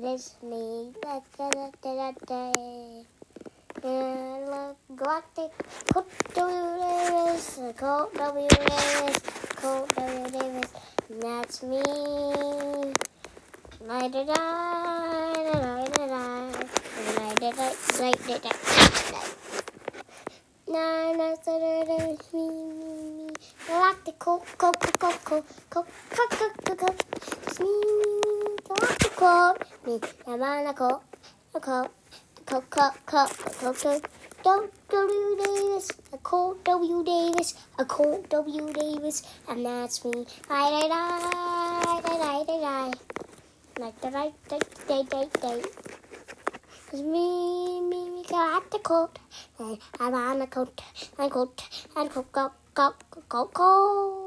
This me Da da da da Galactic Colt W Davis, Colt W Davis, Colt W Davis, and that's me. La da da da da da da, da da da da da da da. da da da da da me me me. Galactic Colt Colt Colt Colt Colt Colt Colt Colt Colt. It's me me me. Galactic Colt. に山中こ、こ、こ、こ、こ、こ、こ、こ、W Davis, I call W Davis, I call W Davis, and that's me. I die, die, die, die, die, die. Like the right, day, day, day, day. Cause me, me, me got the coat, and I'm on the coat, and coat, and coat, coat, coat, coat, coat.